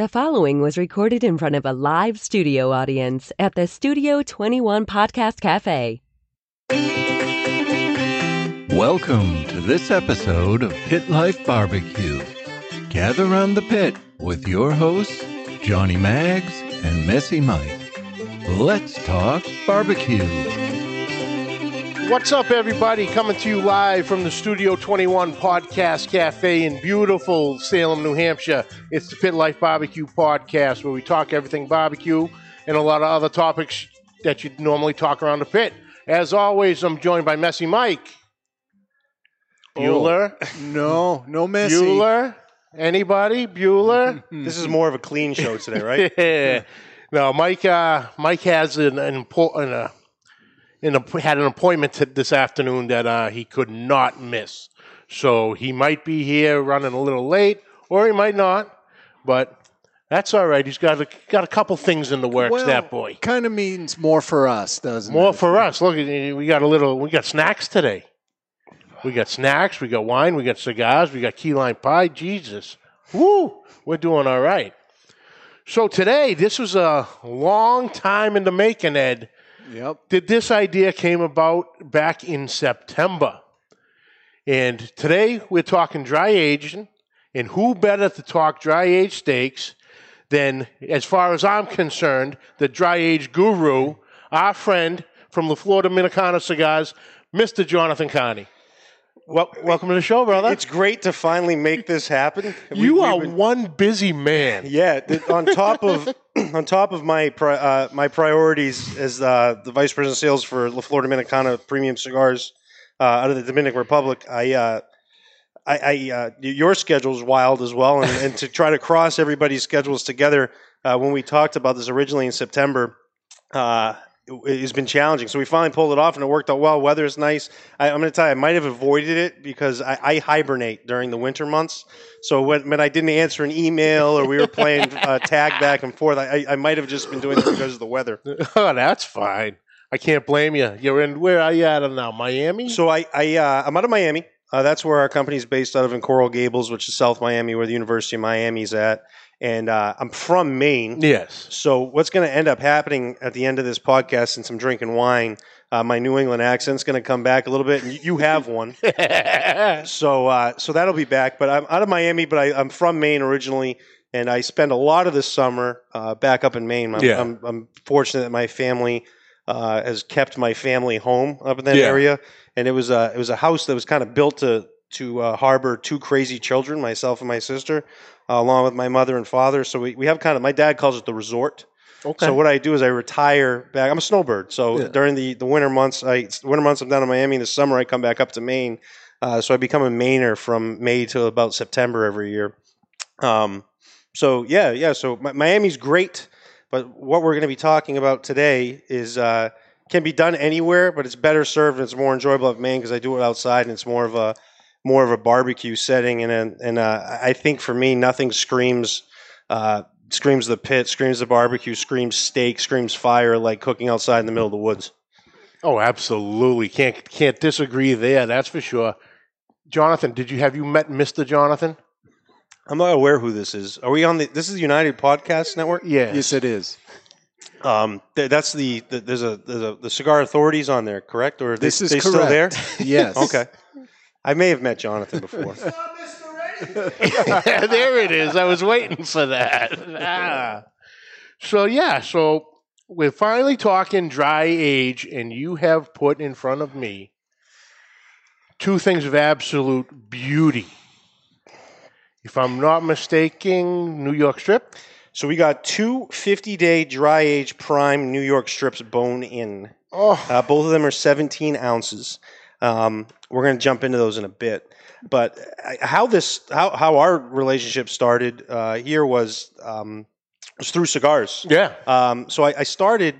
The following was recorded in front of a live studio audience at the Studio 21 Podcast Cafe. Welcome to this episode of Pit Life Barbecue. Gather around the pit with your hosts, Johnny Mags and Messy Mike. Let's talk barbecue. What's up, everybody? Coming to you live from the Studio 21 Podcast Cafe in beautiful Salem, New Hampshire. It's the Pit Life Barbecue Podcast, where we talk everything barbecue and a lot of other topics that you'd normally talk around the pit. As always, I'm joined by Messy Mike. Bueller. No, no Messi. Bueller. Anybody? Bueller? This is more of a clean show today, right? yeah. No, Mike. Uh, Mike has an, an, impo- uh, an, had an appointment this afternoon that uh, he could not miss. So he might be here running a little late, or he might not. But that's all right. He's got a, got a couple things in the works. Well, that boy. Kind of means more for us, doesn't More it? More for us. Look, we got a little. We got snacks today. We got snacks. We got wine. We got cigars. We got key lime pie. Jesus, woo! We're doing all right. So today, this was a long time in the making, Ed. Yep. That this idea came about back in September, and today we're talking dry aging, and who better to talk dry aged steaks than, as far as I'm concerned, the dry age guru, our friend from the Flor Dominicana Cigars, Mr. Jonathan Carney. Well, welcome to the show, brother. it's great to finally make this happen. You are been- one busy man. yeah. on top of on top of my pri- uh, my priorities as uh, the vice president of sales for La Flor Dominicana Premium Cigars uh, out of the Dominican Republic, I. Uh, I, I uh, your schedule is wild as well, and, and to try to cross everybody's schedules together. Uh, when we talked about this originally in September, uh, it's been challenging. So we finally pulled it off, and it worked out well. Weather is nice. I, I'm going to tell you, I might have avoided it because I, I hibernate during the winter months. So when, when I didn't answer an email or we were playing uh, tag back and forth, I, I might have just been doing it because of the weather. Oh, that's fine. I can't blame you. You're in. Where are you at now? Miami. So I, I uh, I'm out of Miami. Uh, that's where our company's based out of in Coral Gables, which is South Miami, where the University of Miami's at. And uh, I'm from Maine. yes. So what's going to end up happening at the end of this podcast, since I'm drinking wine, uh, my New England accent's going to come back a little bit. And you- have one, so uh, so that'll be back. But I'm out of Miami, but I, I'm from Maine originally, and I spend a lot of this summer uh, back up in Maine. I'm, Yeah. I'm, I'm fortunate that my family uh, has kept my family home up in that Yeah. area, and it was a it was a house that was kind of built to to uh, harbor two crazy children, myself and my sister, uh, along with my mother and father. So we, we have kind of my dad calls it the resort. okay. So what I do is I retire back. I'm a snowbird. So Yeah. during the, the winter months, I winter months I'm down in Miami. In the summer I come back up to Maine. Uh, so I become a Mainer from May to about September every year. Um, so yeah, yeah. So Mi- Miami's great, but what we're going to be talking about today is uh, can be done anywhere, but it's better served and it's more enjoyable at Maine because I do it outside and it's more of a more of a barbecue setting. And and, and uh, I think for me, nothing screams. Uh, screams the pit, screams the barbecue, screams steak, screams fire, like cooking outside in the middle of the woods. Oh, absolutely. Can't can't disagree there. That's for sure. Jonathan, did you have you met Mr. Jonathan? I'm not aware who this is. Are we on the? This is the United Podcast Network. Yes. Yes, it is. Um, th- that's the, the there's a there's a the cigar authorities on there, correct? Or are they, This is they correct. still there? Yes. Okay. I may have met Jonathan before. there it is. I was waiting for that. Ah. So yeah, so we're finally talking dry age, and you have put in front of me two things of absolute beauty. If I'm not mistaken, New York Strip. So we got two 50 day dry age prime New York strips bone in. Oh, Uh, both of them are 17 ounces. Um, we're going to jump into those in a bit. But how this, how, how our relationship started uh, here was um, was through cigars. yeah. Um, so I, I started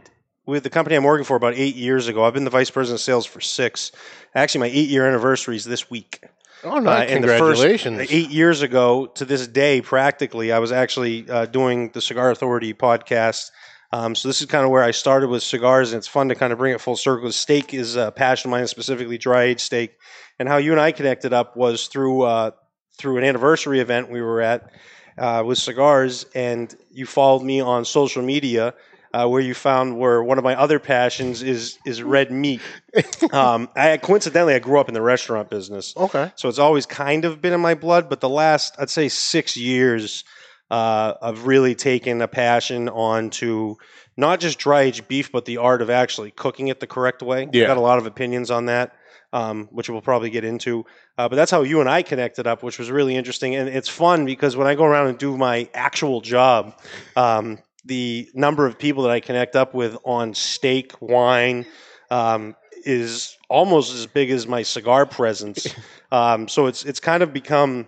with the company I'm working for about eight years ago. I've been the vice president of sales for six. Actually, my eight year anniversary is this week. Oh, no! Uh, the first congratulations. eight years ago to this day, practically, I was actually uh, doing the Cigar Authority podcast. Um, so this is kind of where I started with cigars, and it's fun to kind of bring it full circle. Steak is a passion of mine, specifically dry aged steak. And how you and I connected up was through uh, through an anniversary event we were at. uh, with cigars, and you followed me on social media. Uh, where you found where one of my other passions is is red meat. Um, I coincidentally I grew up in the restaurant business, Okay. so it's always kind of been in my blood. But the last I'd say six years, uh, I've really taken a passion on to not just dry aged beef, but the art of actually cooking it the correct way. Yeah. Got a lot of opinions on that, um, which we'll probably get into. Uh, but that's how you and I connected up, which was really interesting. And it's fun because when I go around and do my actual job, um, the number of people that I connect up with on steak, wine, um, is almost as big as my cigar presence. Um, so it's it's kind of become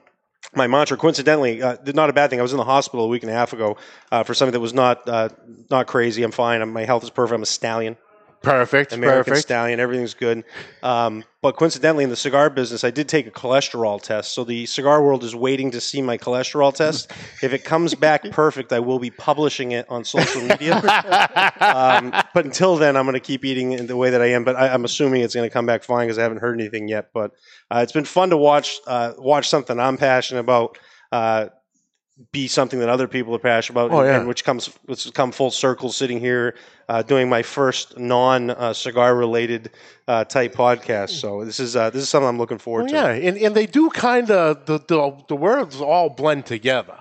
my mantra. Coincidentally, uh, not a bad thing. I was in the hospital a week and a half ago uh, for something that was not uh, not crazy. I'm fine. My health is perfect. I'm a stallion. Perfect. American perfect. Stallion. Everything's good. Um, but coincidentally, in the cigar business, I did take a cholesterol test. So the cigar world is waiting to see my cholesterol test. if it comes back perfect, I will be publishing it on social media. um, but until then, I'm going to keep eating in the way that I am. But I, I'm assuming it's going to come back fine because I haven't heard anything yet. But uh, it's been fun to watch uh, watch something I'm passionate about. Uh, be something that other people are passionate about, Oh, and, yeah. and which comes which has come full circle, sitting here uh, doing my first non uh, cigar related uh, type podcast. So this is uh, this is something I'm looking forward Well, to. yeah, and, and they do kind of the, the the words all blend together.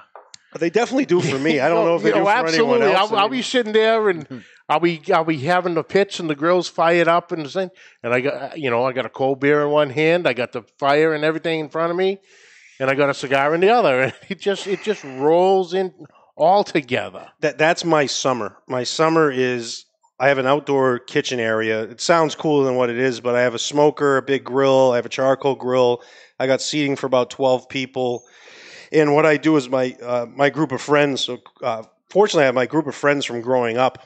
They definitely do for me. I don't know if they You do for absolutely. anyone else. I'll, I'll be sitting there and I'll be I'll be having the pits and the grills fired up and the thing, and I got you know I got a cold beer in one hand, I got the fire and everything in front of me, and I got a cigar in the other, and it just it just rolls in all together. that that's my summer. My summer is I have an outdoor kitchen area. It sounds cooler than what it is, but I have a smoker, a big grill, I have a charcoal grill. I got seating for about twelve people, and what I do is my uh, my group of friends. So uh, fortunately, I have my group of friends from growing up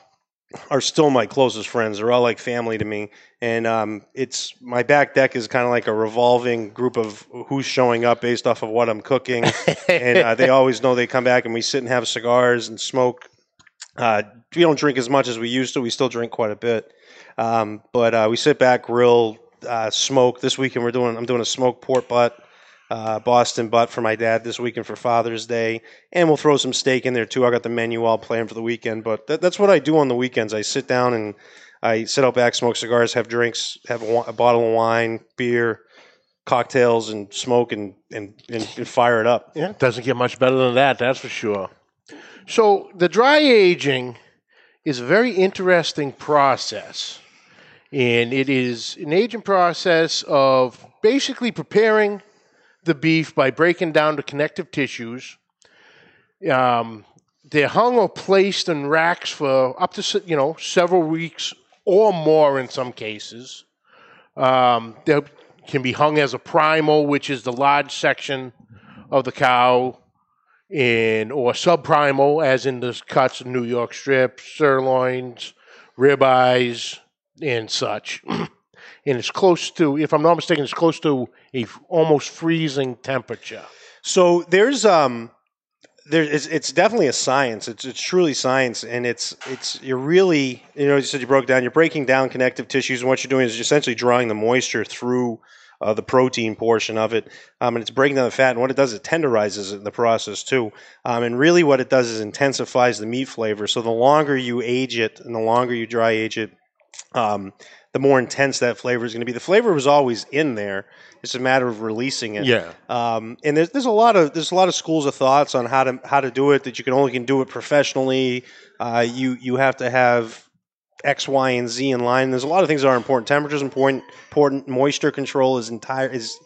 are still my closest friends. They're all like family to me, and um, it's my back deck is kind of like a revolving group of who's showing up based off of what I'm cooking, and uh, they always know they come back and we sit and have cigars and smoke. Uh, we don't drink as much as we used to. We still drink quite a bit, um, but uh, we sit back, grill, uh, smoke. This weekend we're doing. I'm doing a smoked pork butt. Uh, Boston butt for my dad this weekend for Father's Day, and we'll throw some steak in there too. I got the menu all planned for the weekend, but that, that's what I do on the weekends. I sit down and I sit out back, smoke cigars, have drinks, have a, a bottle of wine, beer, cocktails, and smoke and, and, and, and fire it up. Yeah, it doesn't get much better than that, that's for sure. So the dry aging is a very interesting process. And it is an aging process of basically preparing the beef by breaking down the connective tissues. Um, they're hung or placed in racks for up to you know several weeks or more in some cases. Um, they can be hung as a primal, which is the large section of the cow, in or subprimal, as in the cuts of New York strip, sirloins, ribeyes, and such. and it's close to, if I'm not mistaken, it's close to a f- almost freezing temperature. So there's um there it's, it's definitely a science. It's it's truly science, and it's it's you're really you know you said you broke down. You're breaking down connective tissues, and what you're doing is you're essentially drawing the moisture through. Uh, the protein portion of it, um, and it's breaking down the fat. And what it does, it tenderizes it in the process too. Um, and really, what it does is intensifies the meat flavor. So the longer you age it, and the longer you dry age it, um, the more intense that flavor is going to be. The flavor was always in there. It's a matter of releasing it. Yeah. Um, and there's, there's a lot of there's a lot of schools of thoughts on how to how to do it. That you can only can do it professionally. Uh, you you have to have X, Y, and Z in line. There's a lot of things that are important. Temperature is important. Important. Moisture control is entire is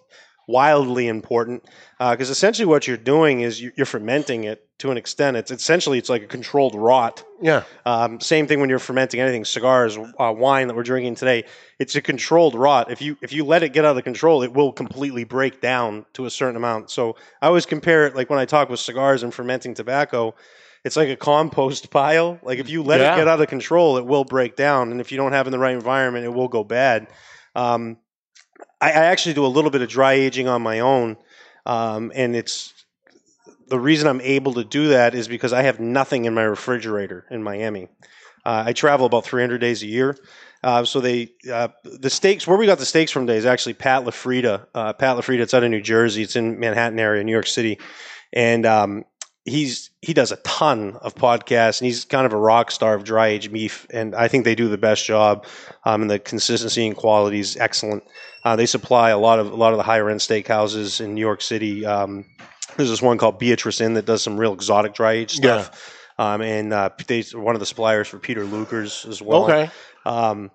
wildly important because essentially what you're doing is you- you're fermenting it to an extent. It's essentially it's like a controlled rot. Yeah. Um, same thing when you're fermenting anything, cigars, uh, wine that we're drinking today. It's a controlled rot. If you if you let it get out of control, it will completely break down to a certain amount. So I always compare it like when I talk with cigars and fermenting tobacco. It's like a compost pile. Like if you let Yeah. it get out of control, it will break down, and if you don't have it in the right environment, it will go bad. Um, I, actually do a little bit of dry aging on my own, um, and it's the reason I'm able to do that is because I have nothing in my refrigerator in Miami. Uh, I travel about 300 days a year. Uh, so they uh, the steaks where we got the steaks from today is actually Pat LaFrieda. Uh, Pat LaFrieda, it's out of New Jersey. It's in Manhattan area, New York City, and um, he's he does a ton of podcasts and he's kind of a rock star of dry aged beef and i think they do the best job um, and the consistency and quality is excellent uh, they supply a lot of a lot of the higher end steakhouses in new york city um, there's this one called beatrice inn that does some real exotic dry age stuff um, and uh, they one of the suppliers for peter luger's as well Okay. um,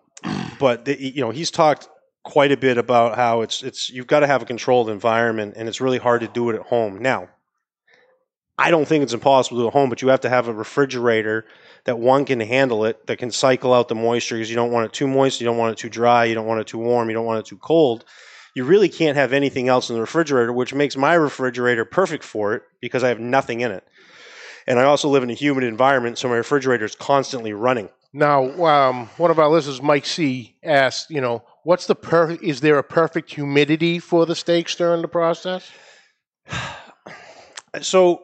but the, you know, he's talked quite a bit about how it's it's you've got to have a controlled environment, and it's really hard to do it at home. Now, I don't think it's impossible to do at home, but you have to have a refrigerator that one can handle it, that can cycle out the moisture because you don't want it too moist, you don't want it too dry, you don't want it too warm, you don't want it too cold. You really can't have anything else in the refrigerator, which makes my refrigerator perfect for it because I have nothing in it. And I also live in a humid environment, so my refrigerator is constantly running. Now, um, one of our listeners, Mike C, asked, you know, what's the per? Is there a perfect humidity for the steaks during the process? So,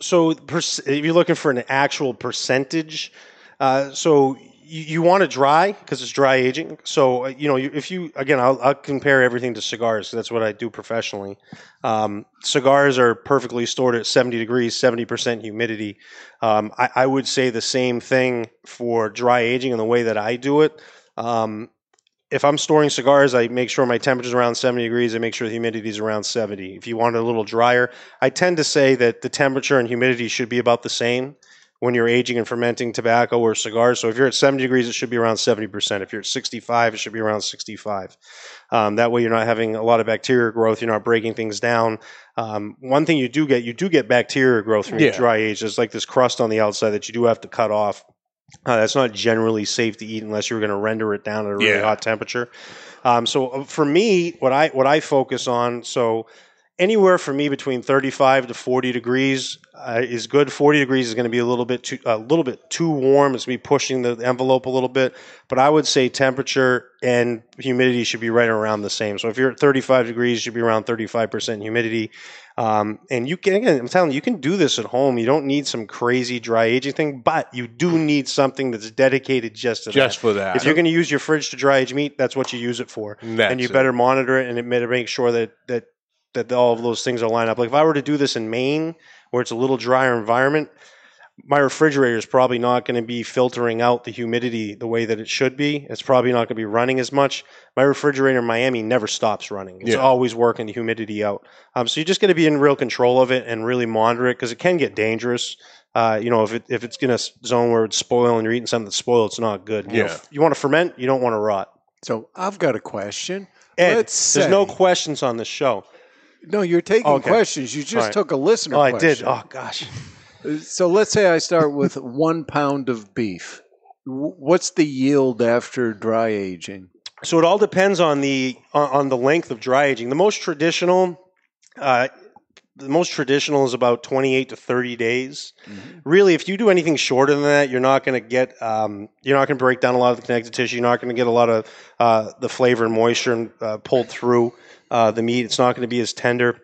so if you're looking for an actual percentage, uh, so you, want to dry because it's dry aging. So uh, you know, if you again, I'll, I'll compare everything to cigars. that's what I do professionally. Um, cigars are perfectly stored at 70 degrees, 70 percent humidity. Um, I, I would say the same thing for dry aging and the way that I do it. Um, if I'm storing cigars, I make sure my temperature's around 70 degrees. I make sure the humidity is around 70. If you want it a little drier, I tend to say that the temperature and humidity should be about the same when you're aging and fermenting tobacco or cigars. So if you're at 70 degrees, it should be around 70%. If you're at 65, it should be around 65. Um, that way, you're not having a lot of bacteria growth. You're not breaking things down. Um, one thing you do get, you do get bacteria growth you Yeah. dry age. There's like this crust on the outside that you do have to cut off. Uh, that's not generally safe to eat unless you're going to render it down at a really Yeah. hot temperature. Um, so uh, for me, what I what I focus on, so anywhere for me between 35 to 40 degrees uh, is good. 40 degrees is going to be a little bit too a little bit too warm. It's me pushing the envelope a little bit, but I would say temperature and humidity should be right around the same. So if you're at 35 degrees, you should be around 35% humidity. Um, and you can again, I'm telling you, you can do this at home. You don't need some crazy dry aging thing, but you do need something that's dedicated just to Just that. for that. If you're going to use your fridge to dry age meat, that's what you use it for That's and you it. better monitor it and it make sure that that that all of those things are lined up. Like if I were to do this in Maine, where it's a little drier environment, my refrigerator is probably not going to be filtering out the humidity the way that it should be. It's probably not going to be running as much. My refrigerator in Miami never stops running. It's Yeah. always working the humidity out. Um, so you just got to be in real control of it and really monitor it because it can get dangerous. Uh, you know, if it if it's going to zone where it's spoiled and you're eating something that's spoiled, it's not good. You, know, Yeah. f- you want to ferment, you don't want to rot. So I've got a question. Ed, Let's there's no questions on this show. No, you're taking Okay. questions. You just right. took a listener Oh, I question. did. Oh gosh. So let's say I start with one pound of beef. What's the yield after dry aging? So it all depends on the on, the length of dry aging. The most traditional, uh, the most traditional is about twenty eight to thirty days. Really, if you do anything shorter than that, you're not going to get um, you're not going to break down a lot of the connective tissue. You're not going to get a lot of uh, the flavor and moisture uh, pulled through uh, the meat. It's not going to be as tender.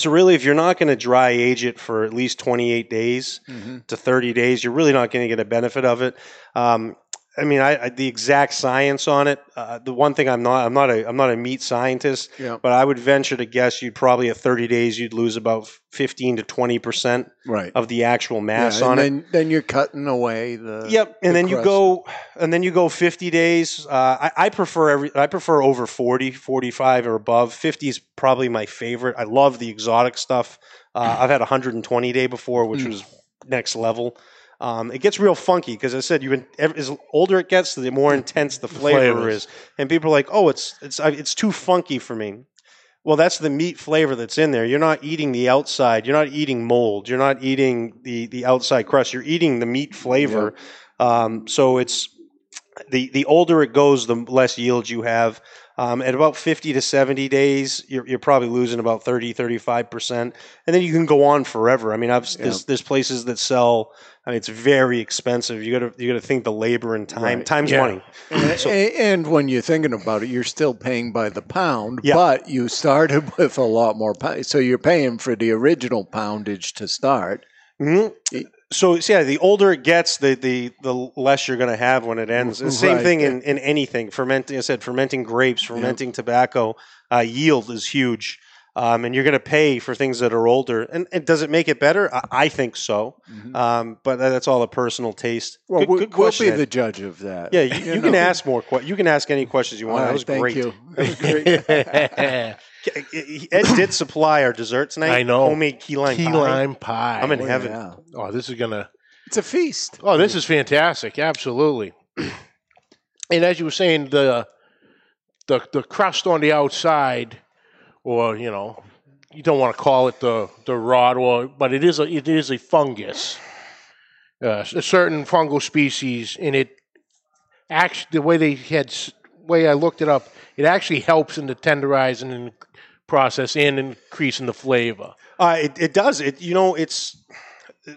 So really, if you're not going to dry age it for at least 28 days to 30 days, you're really not going to get a benefit of it. Um, I mean, I, I, the exact science on it. Uh, the one thing I'm not, I'm not a, I'm not a meat scientist, Yeah. but I would venture to guess you'd probably at 30 days you'd lose about 15 to 20 percent Right. of the actual mass Yeah, on and it. then, then you're cutting away the. Yep, and the then you go, and then you go 50 days. Uh, I, I prefer every, I prefer over 40, 45 or above. 50 is probably my favorite. I love the exotic stuff. Uh, I've had 120 day before, which Mm. was next level. Um, it gets real funky because I said you've as older it gets, the more intense the flavor flavors. is, and people are like, "Oh, it's it's it's too funky for me." Well, that's the meat flavor that's in there. You're not eating the outside. You're not eating mold. You're not eating the the outside crust. You're eating the meat flavor. Um, so it's the the older it goes, the less yield you have. Um, at about 50 to 70 days, you're, you're probably losing about 30, 35%. And then you can go on forever. I mean, I've, there's, there's places that sell, I mean, it's very expensive. You gotta, you gotta think the labor and time, Right. time's Yeah. money. And, So- and when you're thinking about it, you're still paying by the pound, Yeah. but you started with a lot more. So you're paying for the original poundage to start. hmm So, so, yeah, the older it gets, the the the less you're going to have when it ends. The same Right. thing in, in anything. Fermenting, I said, fermenting grapes, fermenting tobacco, uh, yield is huge. Um, and you're going to pay for things that are older. And, and does it make it better? I, I think so. Um, but that's all a personal taste. Well, good, we- good we'll question. be the judge of that. yeah, you, you can know. ask more. Que- you can ask any questions you want. right, that was thank great. you. That was great. Ed did supply our dessert tonight. I know. homemade key lime Key pie. lime pie. I'm in Oh, heaven. yeah. Oh, this is gonna. It's a feast. Oh, this is fantastic. Absolutely. and as you were saying, the the the crust on the outside, or you know, you don't want to call it the the rot, or but it is a it is a fungus, uh, a certain fungal species, and it actually the way they had way I looked it up, it actually helps in the tenderizing and process and increasing the flavor. Uh, it, it does. It you know it's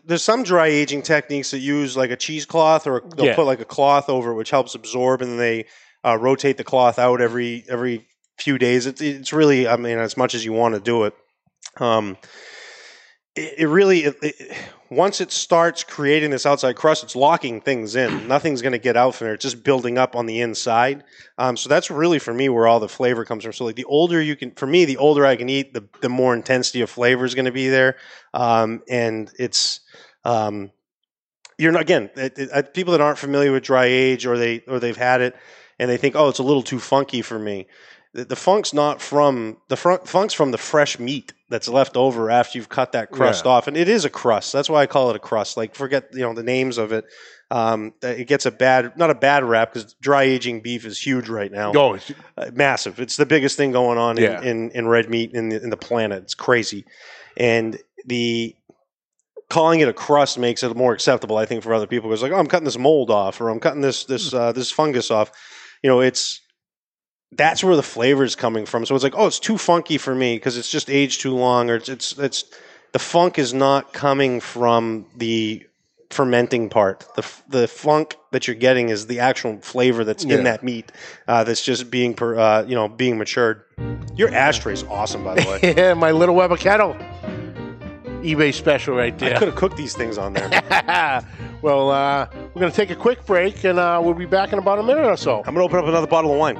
there's some dry aging techniques that use like a cheesecloth or they'll Yeah. put like a cloth over it, which helps absorb, and then they uh, rotate the cloth out every every few days. It's it's really I mean as much as you want to do it. Um, it, it really it, it, once it starts creating this outside crust, it's locking things in. Nothing's going to get out from there. It's just building up on the inside. Um, so that's really for me where all the flavor comes from. So like the older you can, for me, the older I can eat, the the more intensity of flavor is going to be there. Um, and it's um, you're not again it, it, people that aren't familiar with dry age or they or they've had it and they think oh it's a little too funky for me. The, the funk's not from the fr- funk's from the fresh meat that's left over after you've cut that crust Yeah. off, and it is a crust. That's why I call it a crust. Like forget you know the names of it. Um, it gets a bad not a bad rap because dry aging beef is huge right now Oh, it's- uh, massive. It's the biggest thing going on in, Yeah. in, in red meat in the, in the planet. It's crazy, and the calling it a crust makes it more acceptable. I think for other people, because like, oh, I'm cutting this mold off, or I'm cutting this this uh, this fungus off. You know, it's that's where the flavor is coming from. So it's like, oh, it's too funky for me because it's just aged too long, or it's it's it's the funk is not coming from the fermenting part. The the funk that you're getting is the actual flavor that's Yeah. in that meat uh, that's just being per, uh, you know being matured. Your ashtray's awesome, by the way. yeah, my little Weber kettle. eBay special right there. I could have cooked these things on there. well, uh, we're going to take a quick break and uh, we'll be back in about a minute or so. I'm gonna open up another bottle of wine.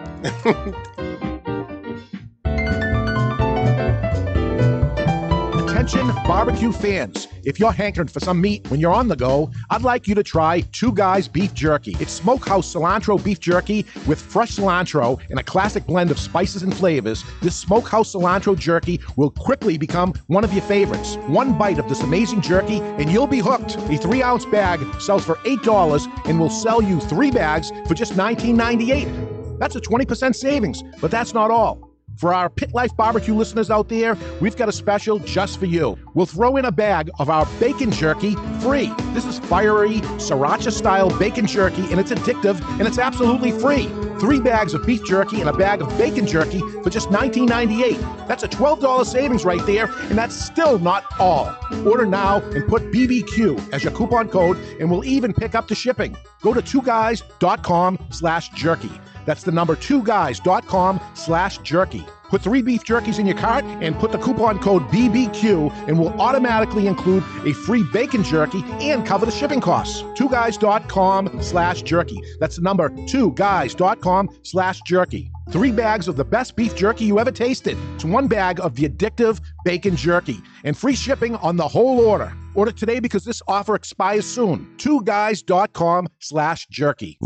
Attention barbecue fans. If you're hankering for some meat when you're on the go, I'd like you to try Two Guys Beef Jerky. It's smokehouse cilantro beef jerky with fresh cilantro and a classic blend of spices and flavors. This smokehouse cilantro jerky will quickly become one of your favorites. One bite of this amazing jerky and you'll be hooked. A three ounce bag sells for $8 and will sell you three bags for just $19.98. That's a 20% savings, but that's not all. For our Pit Life Barbecue listeners out there, we've got a special just for you. We'll throw in a bag of our bacon jerky free. This is fiery, sriracha style bacon jerky, and it's addictive and it's absolutely free. Three bags of beef jerky and a bag of bacon jerky for just $19.98. That's a $12 savings right there, and that's still not all. Order now and put BBQ as your coupon code, and we'll even pick up the shipping. Go to twoguys.com slash jerky. That's the number twoguys.com slash jerky. Put three beef jerkies in your cart and put the coupon code BBQ and we'll automatically include a free bacon jerky and cover the shipping costs. Twoguys.com slash jerky. That's the number twoguys.com slash jerky. Three bags of the best beef jerky you ever tasted. It's one bag of the addictive bacon jerky and free shipping on the whole order. Order today because this offer expires soon. Twoguys.com slash jerky.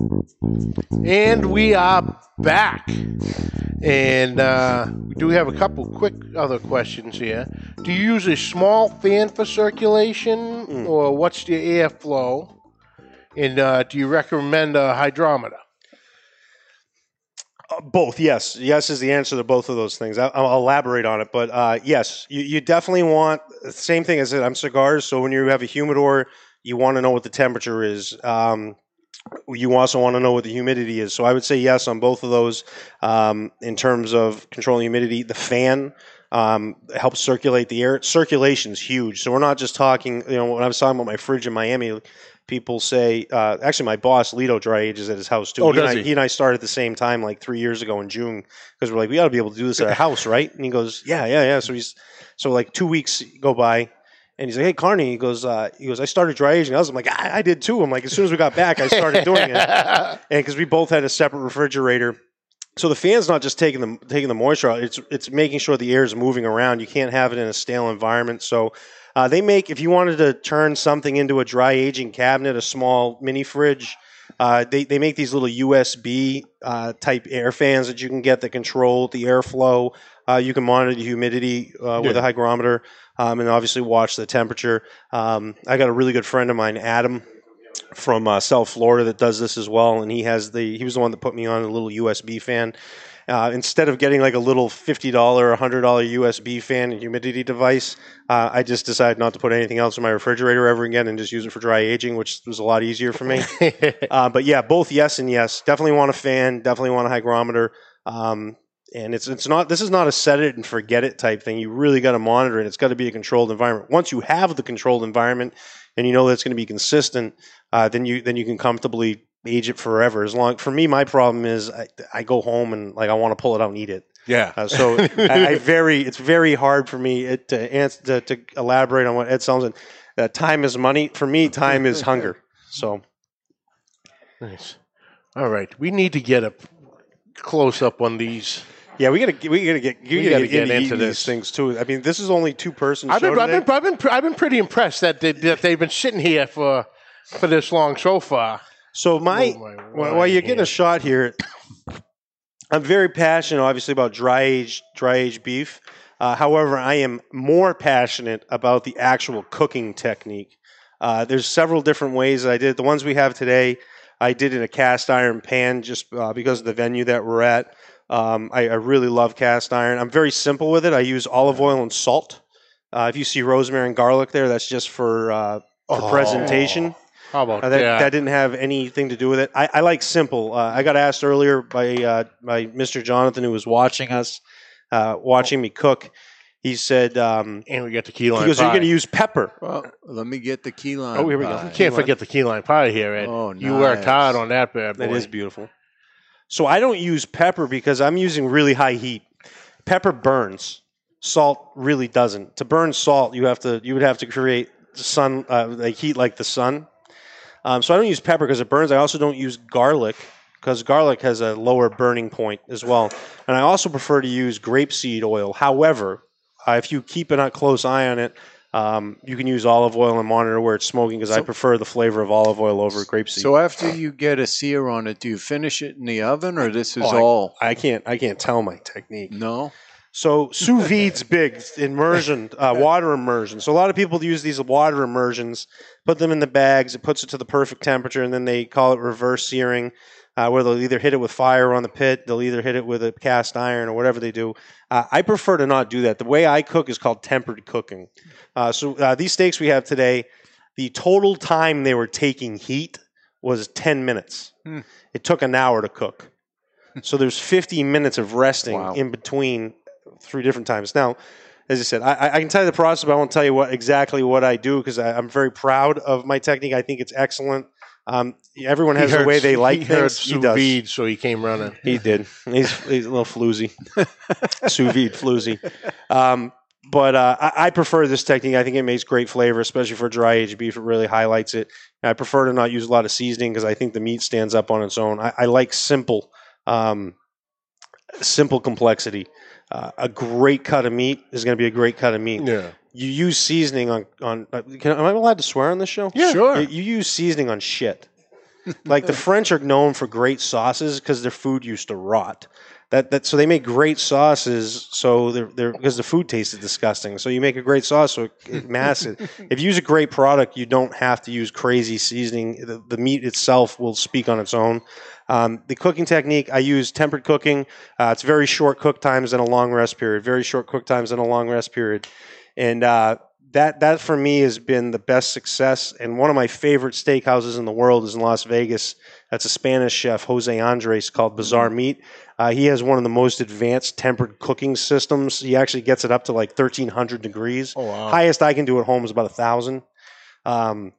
And we are back. And uh, we do have a couple quick other questions here. Do you use a small fan for circulation, or what's the airflow? And uh, do you recommend a hydrometer? Uh, both, yes. Yes is the answer to both of those things. I, I'll elaborate on it, but uh, yes, you, you definitely want same thing as it. I'm cigars, so when you have a humidor, you want to know what the temperature is. Um, you also want to know what the humidity is. So I would say yes on both of those. Um, in terms of controlling humidity, the fan um, helps circulate the air. Circulation is huge. So we're not just talking. You know, when I was talking about my fridge in Miami, people say. Uh, actually, my boss Litto dry ages at his house too. Oh, he, and does I, he? he and I started at the same time, like three years ago in June, because we're like, we got to be able to do this at our house, right? And he goes, yeah, yeah, yeah. So he's so like two weeks go by. And he's like, "Hey, Carney." He goes, uh, "He goes. I started dry aging." I was I'm like, I, "I did too." I'm like, as soon as we got back, I started doing it, and because we both had a separate refrigerator, so the fan's not just taking the taking the moisture out; it's it's making sure the air is moving around. You can't have it in a stale environment. So uh, they make if you wanted to turn something into a dry aging cabinet, a small mini fridge. Uh, they, they make these little USB uh, type air fans that you can get that control the airflow. Uh, you can monitor the humidity uh, with a hygrometer um, and obviously watch the temperature. Um, I got a really good friend of mine, Adam, from uh, South Florida, that does this as well, and he has the he was the one that put me on a little USB fan. Uh, instead of getting like a little fifty dollar, or hundred dollar USB fan and humidity device, uh, I just decided not to put anything else in my refrigerator ever again and just use it for dry aging, which was a lot easier for me. uh, but yeah, both yes and yes. Definitely want a fan. Definitely want a hygrometer. Um, and it's it's not this is not a set it and forget it type thing. You really got to monitor it. It's got to be a controlled environment. Once you have the controlled environment and you know that it's going to be consistent, uh, then you then you can comfortably age it forever. As long for me, my problem is I, I go home and like I want to pull it out and eat it. Yeah. Uh, so I, I very it's very hard for me it, to answer to, to elaborate on what Ed Sullivan. Uh, time is money for me. Time is hunger. So Nice. All right. We need to get a close up on these. yeah, we gotta we gotta get you We gotta gotta get, into, into these things too. I mean, this is only two person I've show been, I've been, I've been, I've been pretty impressed that, they, that they've been sitting here for for this long so far. So my, Oh, while, while you're getting a shot here, I'm very passionate, obviously, about dry aged dry aged beef. Uh, however, I am more passionate about the actual cooking technique. Uh, there's several different ways that I did. it. The ones we have today, I did in a cast iron pan just uh, because of the venue that we're at. Um, I, I really love cast iron. I'm very simple with it. I use olive oil and salt. Uh, if you see rosemary and garlic there, that's just for uh, for Oh. presentation. How about Uh, that, that? that didn't have anything to do with it. I, I like simple. Uh, I got asked earlier by uh, by Mr. Jonathan, who was watching us, uh, watching me cook. He said, um, and we got the key "He lime goes, are you pie. going to use pepper?" Well, let me get the key line. Oh, here we go. pie. You can't forget the key lime pie here, Ed. Oh, nice. You worked nice. hard on that bad boy. That is beautiful. So I don't use pepper because I'm using really high heat. Pepper burns. Salt really doesn't. To burn salt, you have to you would have to create sun uh, like heat like the sun. Um, so I don't use pepper because it burns. I also don't use garlic because garlic has a lower burning point as well. And I also prefer to use grapeseed oil. However, uh, if you keep a close eye on it, um, you can use olive oil and monitor where it's smoking because I prefer the flavor of olive oil over grapeseed. So after you get a sear on it, do you finish it in the oven, or this is Oh, I- all? I can't I can't tell my technique. No. So sous vide's big immersion, uh, water immersion. So a lot of people use these water immersions, put them in the bags. It puts it to the perfect temperature, and then they call it reverse searing, uh, where they'll either hit it with fire on the pit, they'll either hit it with a cast iron or whatever they do. Uh, I prefer to not do that. The way I cook is called tempered cooking. Uh, so uh, these steaks we have today, the total time they were taking heat was ten minutes. Hmm. It took an hour to cook. So there's 50 minutes of resting Wow. in between three different times. Now, as I said, I, I can tell you the process, but I won't tell you what exactly what I do because I'm very proud of my technique. I think it's excellent. Um, everyone has He a heard- way they like he heard things. sous He does. vide, so he came running. He did. He's, he's a little floozy, sous vide floozy. Um, but uh, I, I prefer this technique. I think it makes great flavor, especially for dry aged beef. It really highlights it. I prefer to not use a lot of seasoning because I think the meat stands up on its own. I, I like simple, um, simple complexity. Uh, a great cut of meat is going to be a great cut of meat. Yeah. You use seasoning on on. Uh, can, am I allowed to swear on this show? Yeah. Sure. You, you use seasoning on shit. like the French are known for great sauces because their food used to rot. That that so they make great sauces. So they're they're because the food tasted disgusting. So you make a great sauce, so it, it masks it. If you use a great product, you don't have to use crazy seasoning. The, the meat itself will speak on its own. Um, the cooking technique I use tempered cooking. Uh, it's very short cook times and a long rest period. Very short cook times and a long rest period, and uh, that that for me has been the best success. And one of my favorite steakhouses in the world is in Las Vegas. That's a Spanish chef, Jose Andres, called Bazaar Meat. Uh, he has one of the most advanced tempered cooking systems. He actually gets it up to like 1300 degrees. Oh wow. Highest I can do at home is about a thousand. Um,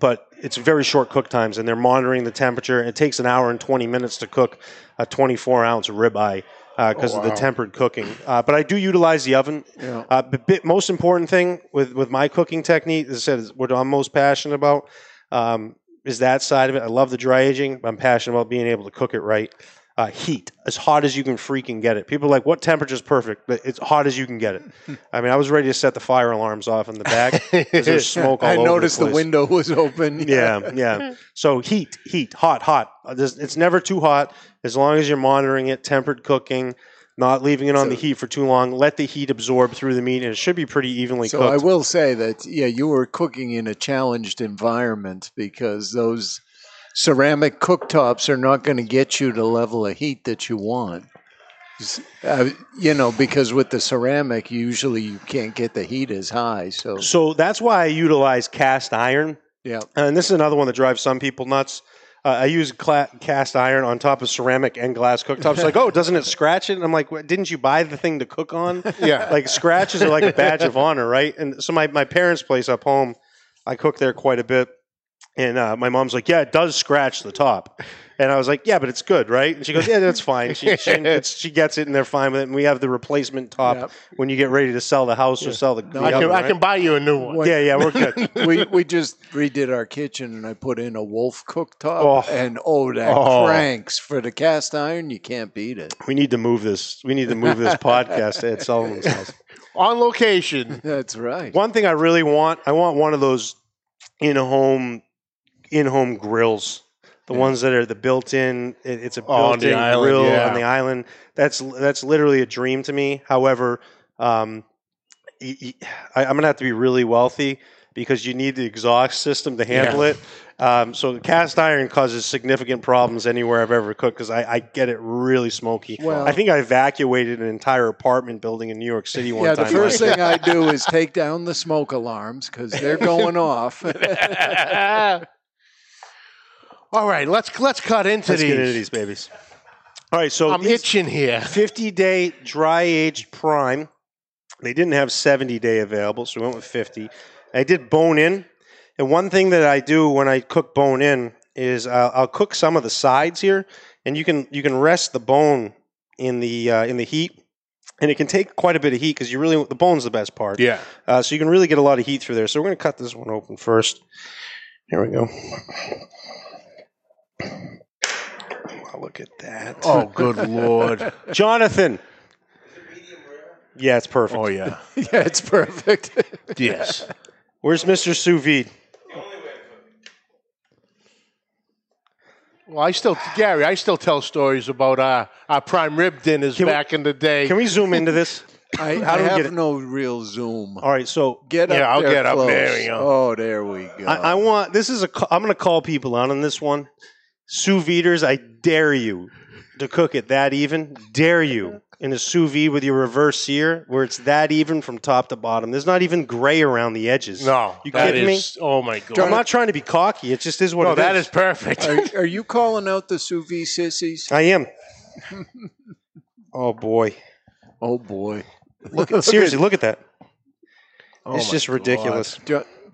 but it's very short cook times, and they're monitoring the temperature. It takes an hour and 20 minutes to cook a 24 ounce ribeye because Oh, of the tempered cooking. Uh, but I do utilize the oven. Yeah. Uh, the bit, most important thing with, with my cooking technique, as I said, is what I'm most passionate about um, is that side of it. I love the dry aging. I'm passionate about being able to cook it right. uh, heat as hot as you can freaking get it. People are like, what temperature is perfect? But It's hot as you can get it. I mean, I was ready to set the fire alarms off in the back because there's smoke all I over I noticed the, the, window was open. Yeah, yeah. So heat, heat, hot, hot. Uh, It's never too hot as long as you're monitoring it, tempered cooking, not leaving it on the heat for too long. Let the heat absorb through the meat, and it should be pretty evenly cooked. So I will say that yeah, you were cooking in a challenged environment because those ceramic cooktops are not going to get you to level of heat that you want. Uh, you know, because with the ceramic, usually you can't get the heat as high. So so that's why I utilize cast iron. yeah, And this is another one that drives some people nuts. Uh, I use cla- cast iron on top of ceramic and glass cooktops. like, oh, doesn't it scratch it? And I'm like, what, didn't you buy the thing to cook on? Yeah. like scratches are like a badge of honor, right? And so my, my parents' place up home, I cook there quite a bit. And uh, my mom's like, yeah, it does scratch the top. And I was like, yeah, but it's good, right? And she goes, yeah, that's fine. She, she, it's, she gets it and they're fine with it. And we have the replacement top Yep. when you get ready to sell the house or sell the, the I can, oven, I can buy you a new one. Yeah, yeah, we're good. we we just redid our kitchen and I put in a wolf cooktop Oh. and oh that Oh. cranks for the cast iron you can't beat it. We need to move this. We need to move this podcast to Ed Sullivan's house. On location. That's right. One thing I really want, I want one of those in-home, in-home grills. The ones that are the built-in. It, it's a Oh, built-in island, grill yeah. on the island. That's that's literally a dream to me. However, um, I, am gonna have to be really wealthy because you need the exhaust system to handle Yeah. it. Um, so the cast iron causes significant problems anywhere I've ever cooked because I, I get it really smoky. Well- I think I evacuated an entire apartment building in New York City one Yeah, the first thing I do is take down the smoke alarms because they're going off. All right, let's let's cut into Let's these. get into these babies. All right, so I'm these itching here. 50 day dry aged prime. They didn't have 70 day available, so we went with 50. I did bone in, and one thing that I do when I cook bone in is I'll, I'll cook some of the sides here, and you can you can rest the bone in the uh, in the heat, and it can take quite a bit of heat because you really the bone's the best part. Yeah. Uh, so you can really get a lot of heat through there. So we're going to cut this one open first. Here we go. Wow, look at that. Oh, good lord. Jonathan. Yeah, it's perfect. Oh yeah. yeah, it's perfect. Yes. Where's Mr. Sous Vide? Well, I still, Gary, I still tell stories about our, our prime rib dinners Can we- back in the day. Can we zoom into this? I, How I do we get have it? no real zoom. All right, so Get up Yeah, I'll there get up. close. There we go. Oh, there we go. I, I want this is a. ca- I'm going to call people out on this one. Sous viders, I dare you to cook it that even. Dare you in a sous vide with your reverse sear, where it's that even from top to bottom. There's not even gray around the edges. no, you that kidding me? Oh my god. I'm not trying to be cocky. It just is what no, it that is perfect. are, are you calling out the sous vide sissies? I am. oh boy! Oh boy. Look at, seriously, look at that. Oh it's my just God. ridiculous.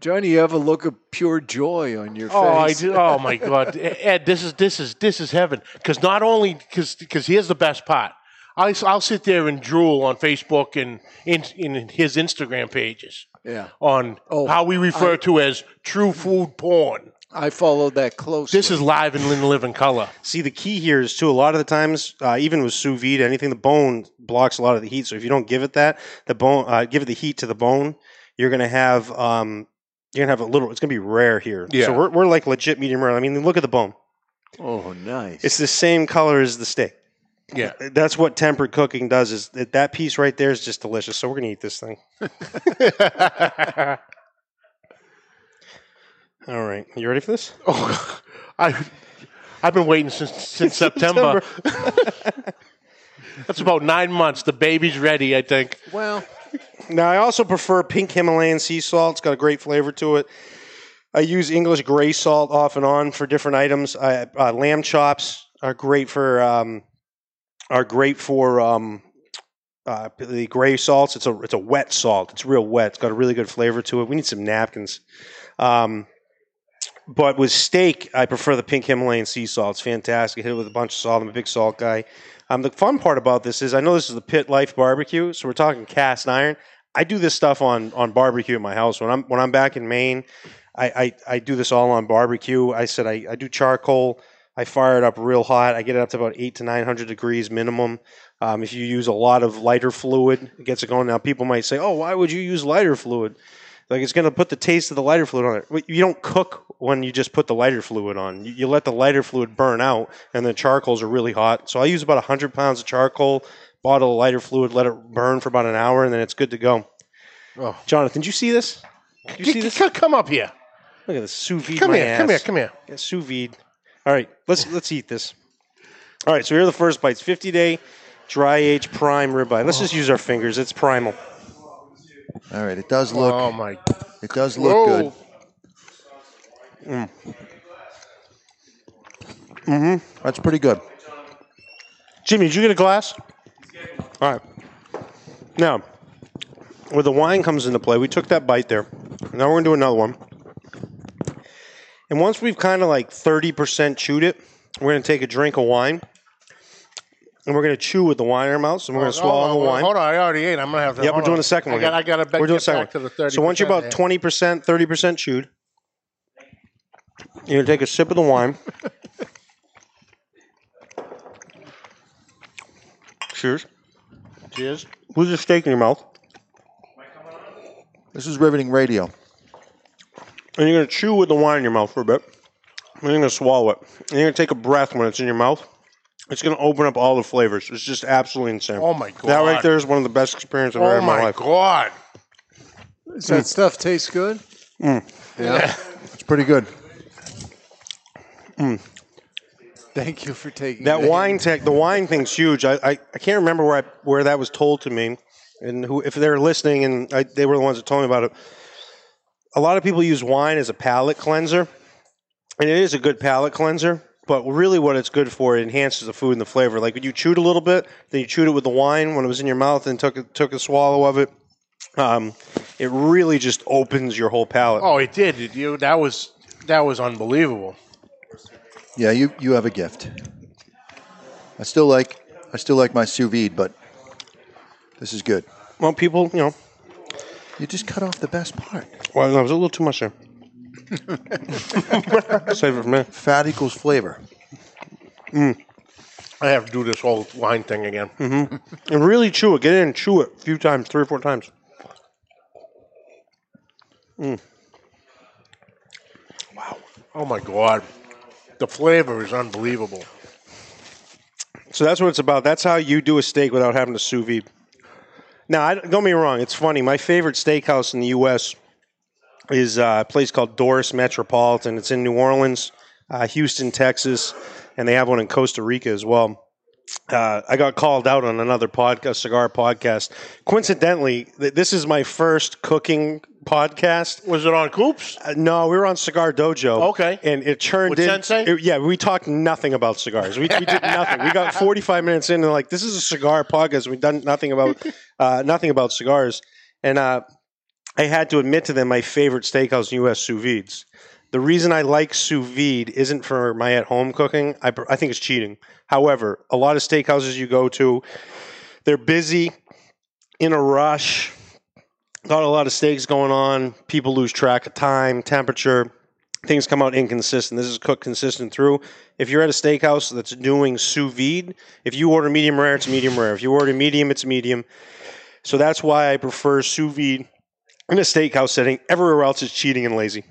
Jo- Johnny, you have a look of pure joy on your face. Oh, I do. Oh my God, Ed, this is this is this is heaven. Because not only because because here's the best part. I I'll sit there and drool on Facebook and in in his Instagram pages Yeah, on Oh, how we refer I- to as true food porn. I followed that closely. This is live and live in living color. See, the key here is too. A lot of the times, uh, even with sous vide, anything the bone blocks a lot of the heat. So if you don't give it that, the bone, uh, give it the heat to the bone, you're gonna have, um, you're gonna have a little. It's gonna be rare here. Yeah. So we're, we're like legit medium rare. I mean, look at the bone. Oh, nice. It's the same color as the steak. Yeah. That's what tempered cooking does. Is that, that piece right there is just delicious. So we're gonna eat this thing. All right, you ready for this? oh, I I've been waiting since since September. That's about nine months. The baby's ready. I think. well, Now, I also prefer pink Himalayan sea salt. It's got a great flavor to it. I use English gray salt off and on for different items. I, uh, lamb chops are great for um, are great for um, uh, the gray salts. It's a it's a wet salt. It's real wet. It's got a really good flavor to it. We need some napkins. Um, but with steak, I prefer the pink Himalayan sea salt. It's fantastic. Hit it with a bunch of salt. I'm a big salt guy. Um, the fun part about this is I know this is the Pit Life Barbecue, so we're talking cast iron. I do this stuff on on barbecue at my house when I'm when I'm back in Maine. I I, I do this all on barbecue. I said I, I do charcoal. I fire it up real hot. I get it up to about eight to nine hundred degrees minimum. Um, if you use a lot of lighter fluid, it gets it going. Now, people might say, "Oh, why would you use lighter fluid?" Like it's going to put the taste of the lighter fluid on it. You don't cook when you just put the lighter fluid on. You, you let the lighter fluid burn out, and the charcoals are really hot. So I use about hundred pounds of charcoal, bottle of lighter fluid, let it burn for about an hour, and then it's good to go. Oh. Jonathan, did you see this? Did you see this? come up here. Look at this sous vide. Come here. Come here. Come here. Yeah, sous vide. All right, let's let's eat this. All right, so here are the first bites. 50 day dry age prime ribeye. Let's just use our fingers. It's primal. All right, it does look. oh my. It does look Whoa. good. Mm. Mm-hmm. That's pretty good. Jimmy, did you get a glass? All right. Now, where the wine comes into play, we took that bite there. Now we're to do another one. And once we've kind of like 30% chewed it, we're to take a drink of wine. And we're going to chew with the wine in our mouth. So we're going to oh, swallow Oh, the wine. Hold on. I already ate. I'm gonna have to. Yeah, we're doing on. the second one. I got. here. I got to back, We're doing get the second back to one. the thirty. So once you're about twenty percent, thirty percent chewed, you're gonna take a sip of the wine. Cheers. Cheers. Who's the steak in your mouth? This is riveting radio. And you're gonna chew with the wine in your mouth for a bit. And you're gonna swallow it. And you're gonna take a breath when it's in your mouth. It's gonna open up all the flavors. It's just absolutely insane. Oh my god. That right there is one of the best experiences I've ever had in my life. Oh my god. Does that stuff taste good? Mm. Yeah, it's pretty good. Mm. Thank you for taking That the- wine tech, the wine thing's huge. I, I, I can't remember where I, where that was told to me, and who if they're listening, and I, they were the ones that told me about it. A lot of people use wine as a palate cleanser, and it is a good palate cleanser. But really, what it's good for, it enhances the food and the flavor. Like when you chewed a little bit, then you chewed it with the wine when it was in your mouth, and took a, took a swallow of it. Um, it really just opens your whole palate. Oh, it did. It, you, that was that was unbelievable. Yeah, you you have a gift. I still like I still like my sous vide, but this is good. Well, people, you know, You just cut off the best part. well, no, it was a little too much there. Save it for me. Fat equals flavor. Mm. I have to do this whole wine thing again. Mm-hmm. And really chew it. Get in and chew it a few times, three or four times. Mm. Wow. Oh my god. The flavor is unbelievable. So that's what it's about. That's how you do a steak without having to sous vide. Now, I, don't get me wrong. It's funny. My favorite steakhouse in the U.S. is uh, a place called Doris Metropolitan. It's in New Orleans, uh, Houston, Texas, and they have one in Costa Rica as well. Uh, I got called out on another podcast, cigar podcast. Coincidentally, th- this is my first cooking podcast. Was it on Coops? Uh, no, we were on Cigar Dojo. Okay. And it turned With in. Sensei? it- yeah, we talked nothing about cigars. We, we did nothing. We got 45 minutes in and like, this is a cigar podcast. We've done nothing about uh, nothing about cigars. And uh, I had to admit to them my favorite steakhouse in U.S. sous vides. The reason I like sous vide isn't for my at home cooking. I, I think it's cheating. However, a lot of steakhouses you go to, they're busy, in a rush, got a lot of steaks going on. People lose track of time, temperature. Things come out inconsistent. This is cooked consistent through. If you're at a steakhouse that's doing sous vide, if you order medium rare, it's medium rare. If you order medium, it's medium. So that's why I prefer sous vide in a steakhouse setting. Everywhere else is cheating and lazy.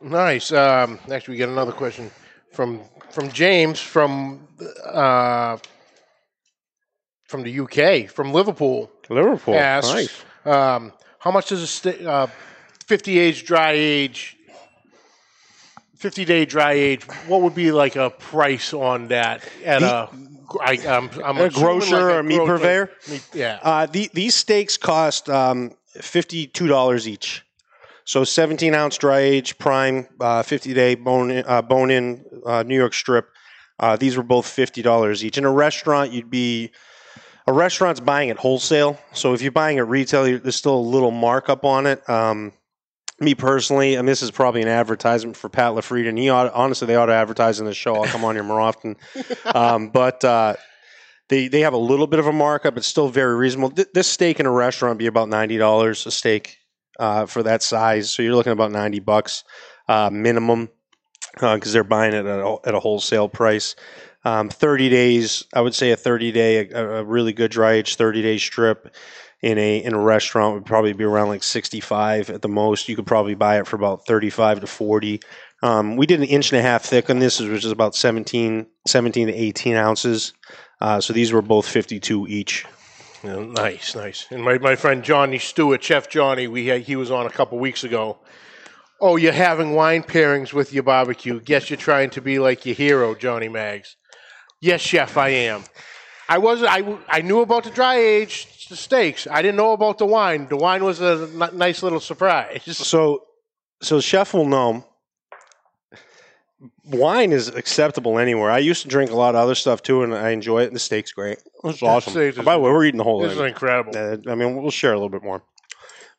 Nice. Um, next, we get another question from from James from uh, from the UK, from Liverpool. Liverpool. asks, Nice. um, how much does a sta- uh, 50 age dry age, 50 day dry age, what would be like a price on that at a, I, I'm, I'm A grocer like or a meat grocer- purveyor? meat- yeah. Uh, the, these steaks cost um, fifty-two dollars each. So seventeen ounce dry age prime, uh, fifty day bone in, uh, bone in uh, New York strip. Uh, these were both fifty dollars each. In a restaurant, you'd be a restaurant's buying it wholesale. So if you're buying it retail, there's still a little markup on it. Um, me personally, and this is probably an advertisement for Pat LaFrieda, and he ought, honestly they ought to advertise in the show. I'll come on here more often. Um, but uh, they they have a little bit of a markup. It's still very reasonable. Th- this steak in a restaurant would be about ninety dollars a steak uh, for that size. So you're looking about ninety bucks uh, minimum. because they're buying it at a, at a wholesale price. Um, 30 days, I would say a 30 day, a, a really good dry age 30 day strip in a in a restaurant would probably be around like 65 at the most. You could probably buy it for about 35 to 40. Um, we did an inch and a half thick on this, which is about 17, 17 to 18 ounces. Uh, so these were both 52 each. Yeah, nice, nice. And my, my friend Johnny Stewart, Chef Johnny, we had, he was on a couple weeks ago. Oh, you're having wine pairings with your barbecue. Guess you're trying to be like your hero, Johnny Mags. Yes, chef, I am. I wasn't. I, I knew about the dry aged steaks. I didn't know about the wine. The wine was a n- nice little surprise. So, so chef will know. Wine is acceptable anywhere. I used to drink a lot of other stuff too, and I enjoy it. The steak's great. It's awesome. steak is- By the way, we're eating the whole thing. This is incredible. Uh, I mean, we'll share a little bit more.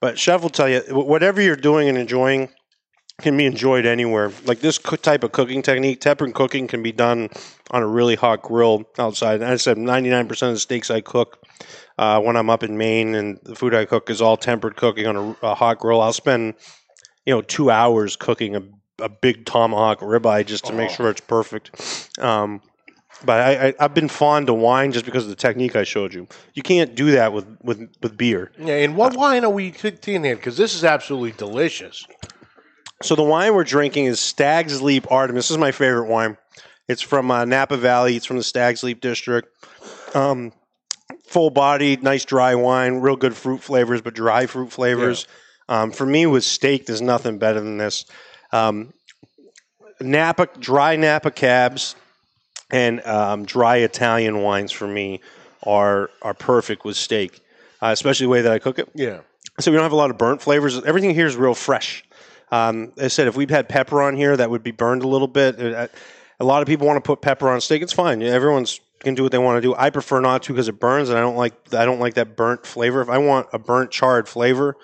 But chef will tell you whatever you're doing and enjoying can be enjoyed anywhere. Like this type of cooking technique, tempered cooking can be done on a really hot grill outside. And I said 99% of the steaks I cook uh, when I'm up in Maine and the food I cook is all tempered cooking on a, a hot grill. I'll spend you know two hours cooking a, a big tomahawk ribeye just to make sure it's perfect. Um, but I, I, I've been fond of wine just because of the technique I showed you. You can't do that with, with, with beer. Yeah, and what wine are we taking here? Because this is absolutely delicious. So the wine we're drinking is Stag's Leap Artemis. This is my favorite wine. It's from uh, Napa Valley. It's from the Stag's Leap district. Um, full bodied, nice dry wine, real good fruit flavors, but dry fruit flavors. Um, for me, with steak, there's nothing better than this. Um, Napa, dry Napa cabs, and um, dry Italian wines for me are are perfect with steak, uh, especially the way that I cook it. Yeah. So we don't have a lot of burnt flavors. Everything here is real fresh. Um, as I said, if we'd had pepper on here, that would be burned a little bit. Uh, A lot of people want to put pepper on steak. It's fine. Everyone's can do what they want to do. I prefer not to because it burns, and I don't like I don't like that burnt flavor. If I want a burnt charred flavor,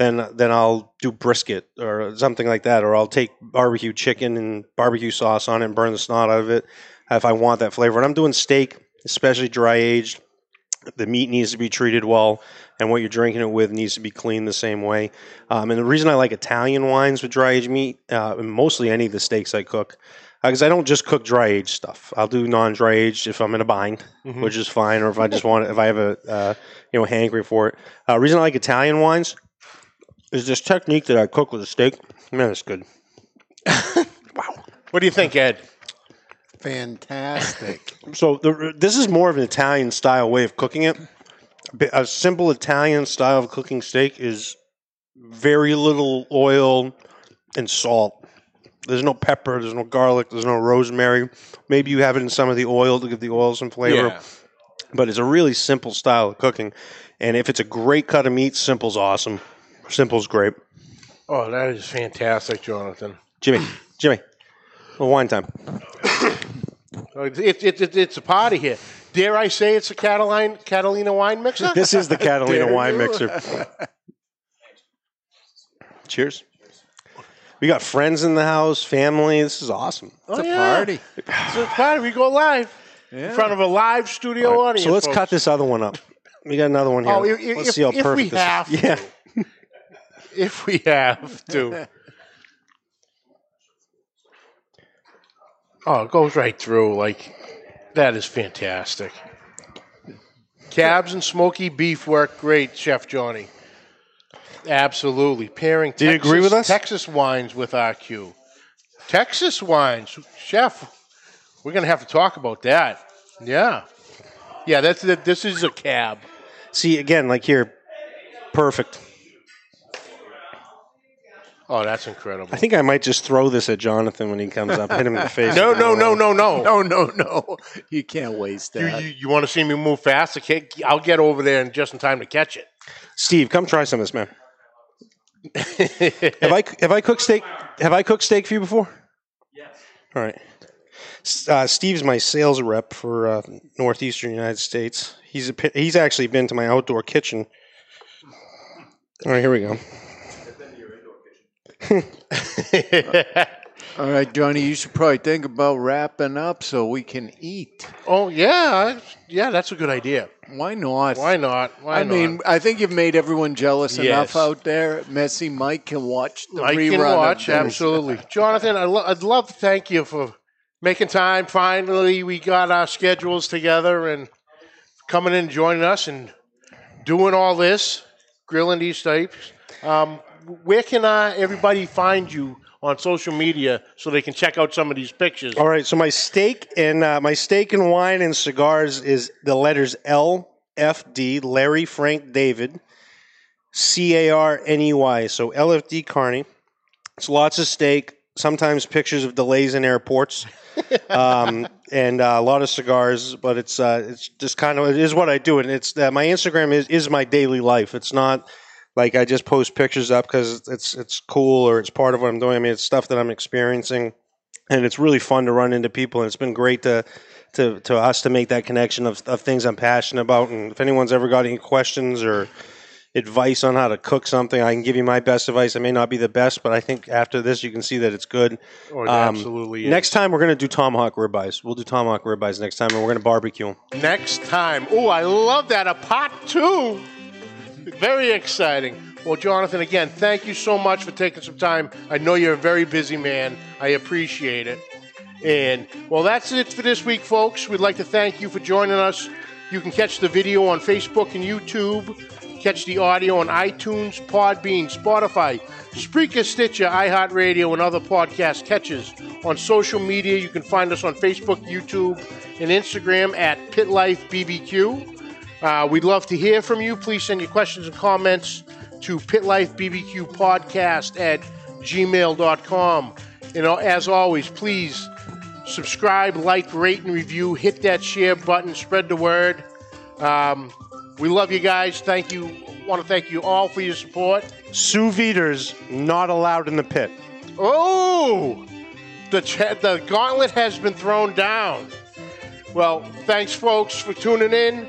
then then I'll do brisket or something like that, or I'll take barbecue chicken and barbecue sauce on it and burn the snot out of it if I want that flavor. And I'm doing steak, especially dry aged. The meat needs to be treated well, and what you're drinking it with needs to be cleaned the same way. Um, and the reason I like Italian wines with dry aged meat, uh, and mostly any of the steaks I cook, because I don't just cook dry aged stuff. I'll do non dry aged if I'm in a bind, which is fine, or if I just want it, if I have a uh, you know hankering for it. Uh, reason I like Italian wines is this technique that I cook with a steak. Man, it's good. Wow. What do you think, Ed? Fantastic. So the, this is more of an Italian style way of cooking it. A simple Italian style of cooking steak is very little oil and salt. There's no pepper, there's no garlic, there's no rosemary. Maybe you have it in some of the oil to give the oil some flavor. But it's a really simple style of cooking. And if it's a great cut of meat, simple's awesome. Simple's great. Oh, that is fantastic, Jonathan. Jimmy, Jimmy, well, wine time. Oh, It's, it's, it's, it's a party here. Dare I say it's a Catalina, Catalina wine mixer? This is the Catalina wine mixer. Cheers. We got friends in the house, family. This is awesome. Oh, It's a yeah. party. It's a party. We go live in front of a live studio audience. So let's folks. cut this other one up. We got another one here. Oh, if, let's if, see how if we perfect this have is. to. Yeah. If we have to. Oh, it goes right through. Like, that is fantastic. Cabs and smoky beef work great, Chef Johnny. Absolutely. Pairing Do you Texas, agree with us? Texas wines with RQ. Texas wines. Chef, we're going to have to talk about that. Yeah. Yeah, that's that. This is a cab. See again, like here, perfect. Oh, that's incredible. I think I might just throw this at Jonathan when he comes up, hit him in the face. No, no, no, no, no. No, no, no. You can't waste that. you, you want to see me move fast? Okay, I'll get over there in just in time to catch it. Steve, come try some of this, man. have I have I cooked steak? Have I cooked steak for you before? Yes. All right. Uh, Steve's my sales rep for uh, northeastern United States. He's a, he's actually been to my outdoor kitchen. All right, here we go. All right, Johnny, you should probably think about wrapping up so we can eat. Oh yeah, yeah, that's a good idea. Why not? Why not? Why I mean. I think you've made everyone jealous Yes. enough out there. Messy Mike can watch the I rerun. can of watch this. absolutely, Jonathan. I lo- I'd love to thank you for making time. Finally, we got our schedules together and coming in, and joining us, and doing all this, grilling these types. Um, where can I, everybody find you on social media so they can check out some of these pictures? All right, so my steak and uh, my steak and wine and cigars is the letters L F D Larry Frank David C A R N E Y. So L F D Carney. It's lots of steak. Sometimes pictures of delays in airports, um, and uh, a lot of cigars. But it's uh, it's just kind of it is what I do, and it's uh, my Instagram is is my daily life. It's not like I just post pictures up because it's it's cool or it's part of what I'm doing. I mean, it's stuff that I'm experiencing and it's really fun to run into people and it's been great to to, to us to make that connection of, of things I'm passionate about and if anyone's ever got any questions or advice on how to cook something I can give you my best advice I may not be the best but I think after this you can see that it's good Oh, it Um, absolutely. is. next time we're going to do tomahawk ribeyes we'll do tomahawk ribeyes next time and we're going to barbecue 'em. next time. Oh, I love that. A pot, two. Very exciting. Well, Jonathan, again, thank you so much for taking some time. I know you're a very busy man. I appreciate it. And, well, that's it for this week, folks. We'd like to thank you for joining us. You can catch the video on Facebook and YouTube, catch the audio on iTunes, Podbean, Spotify, Spreaker, Stitcher, iHeartRadio, and other podcast catches. On social media, you can find us on Facebook, YouTube, and Instagram at PitLifeBBQ. Uh, we'd love to hear from you. Please send your questions and comments to pitlifebbqpodcast at gmail.com. You know, as always, please subscribe, like, rate, and review. Hit that share button. Spread the word. Um, we love you guys. Thank you. Want to thank you all for your support. sous vide's not allowed in the pit Oh, the cha- the gauntlet has been thrown down. Well, thanks, folks, for tuning in.